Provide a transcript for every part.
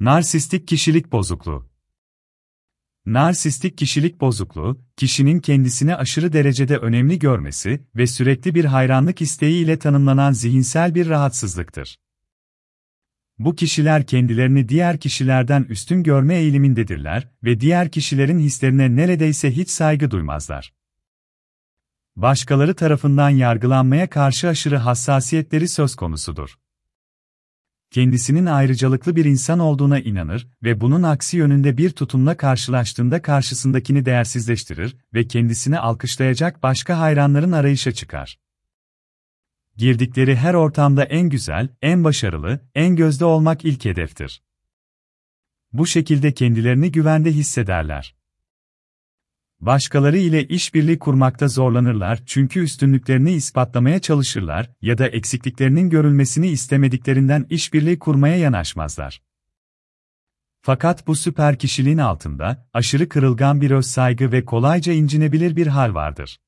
Narsistik kişilik bozukluğu Narsistik kişilik bozukluğu, kişinin kendisini aşırı derecede önemli görmesi ve sürekli bir hayranlık isteği ile tanımlanan zihinsel bir rahatsızlıktır. Bu kişiler kendilerini diğer kişilerden üstün görme eğilimindedirler ve diğer kişilerin hislerine neredeyse hiç saygı duymazlar. Başkaları tarafından yargılanmaya karşı aşırı hassasiyetleri söz konusudur kendisinin ayrıcalıklı bir insan olduğuna inanır ve bunun aksi yönünde bir tutumla karşılaştığında karşısındakini değersizleştirir ve kendisini alkışlayacak başka hayranların arayışa çıkar. Girdikleri her ortamda en güzel, en başarılı, en gözde olmak ilk hedeftir. Bu şekilde kendilerini güvende hissederler. Başkaları ile işbirliği kurmakta zorlanırlar çünkü üstünlüklerini ispatlamaya çalışırlar ya da eksikliklerinin görülmesini istemediklerinden işbirliği kurmaya yanaşmazlar. Fakat bu süper kişiliğin altında aşırı kırılgan bir öz saygı ve kolayca incinebilir bir hal vardır.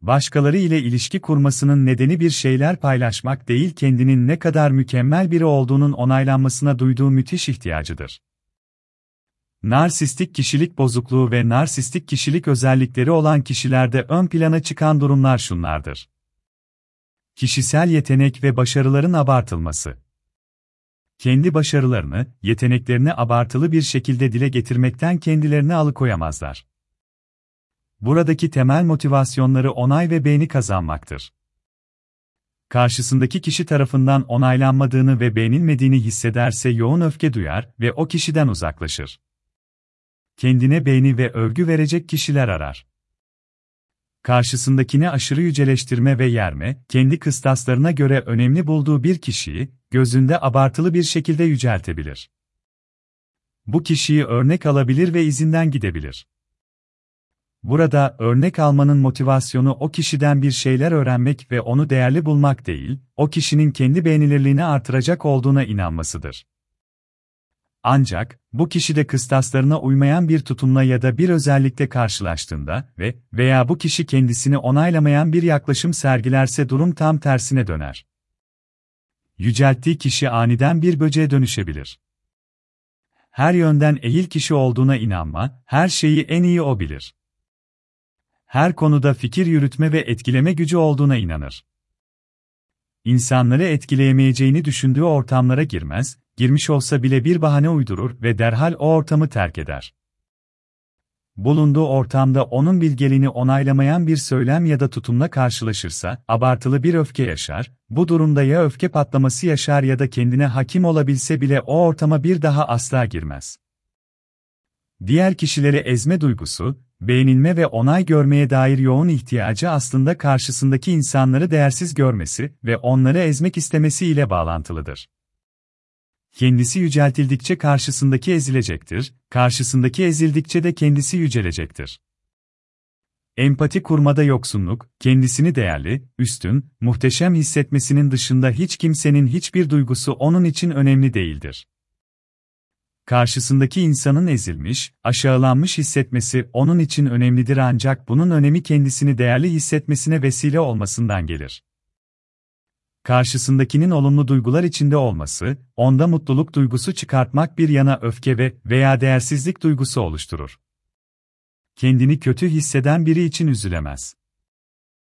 Başkaları ile ilişki kurmasının nedeni bir şeyler paylaşmak değil kendinin ne kadar mükemmel biri olduğunun onaylanmasına duyduğu müthiş ihtiyacıdır. Narsistik kişilik bozukluğu ve narsistik kişilik özellikleri olan kişilerde ön plana çıkan durumlar şunlardır. Kişisel yetenek ve başarıların abartılması. Kendi başarılarını, yeteneklerini abartılı bir şekilde dile getirmekten kendilerini alıkoyamazlar. Buradaki temel motivasyonları onay ve beğeni kazanmaktır. Karşısındaki kişi tarafından onaylanmadığını ve beğenilmediğini hissederse yoğun öfke duyar ve o kişiden uzaklaşır kendine beğeni ve övgü verecek kişiler arar. Karşısındakini aşırı yüceleştirme ve yerme, kendi kıstaslarına göre önemli bulduğu bir kişiyi, gözünde abartılı bir şekilde yüceltebilir. Bu kişiyi örnek alabilir ve izinden gidebilir. Burada örnek almanın motivasyonu o kişiden bir şeyler öğrenmek ve onu değerli bulmak değil, o kişinin kendi beğenilirliğini artıracak olduğuna inanmasıdır. Ancak, bu kişi de kıstaslarına uymayan bir tutumla ya da bir özellikle karşılaştığında ve veya bu kişi kendisini onaylamayan bir yaklaşım sergilerse durum tam tersine döner. Yücelttiği kişi aniden bir böceğe dönüşebilir. Her yönden ehil kişi olduğuna inanma, her şeyi en iyi o bilir. Her konuda fikir yürütme ve etkileme gücü olduğuna inanır. İnsanları etkileyemeyeceğini düşündüğü ortamlara girmez, girmiş olsa bile bir bahane uydurur ve derhal o ortamı terk eder. Bulunduğu ortamda onun bilgeliğini onaylamayan bir söylem ya da tutumla karşılaşırsa, abartılı bir öfke yaşar, bu durumda ya öfke patlaması yaşar ya da kendine hakim olabilse bile o ortama bir daha asla girmez. Diğer kişileri ezme duygusu, beğenilme ve onay görmeye dair yoğun ihtiyacı aslında karşısındaki insanları değersiz görmesi ve onları ezmek istemesi ile bağlantılıdır. Kendisi yüceltildikçe karşısındaki ezilecektir, karşısındaki ezildikçe de kendisi yücelecektir. Empati kurmada yoksunluk, kendisini değerli, üstün, muhteşem hissetmesinin dışında hiç kimsenin hiçbir duygusu onun için önemli değildir. Karşısındaki insanın ezilmiş, aşağılanmış hissetmesi onun için önemlidir ancak bunun önemi kendisini değerli hissetmesine vesile olmasından gelir karşısındakinin olumlu duygular içinde olması, onda mutluluk duygusu çıkartmak bir yana öfke ve veya değersizlik duygusu oluşturur. Kendini kötü hisseden biri için üzülemez.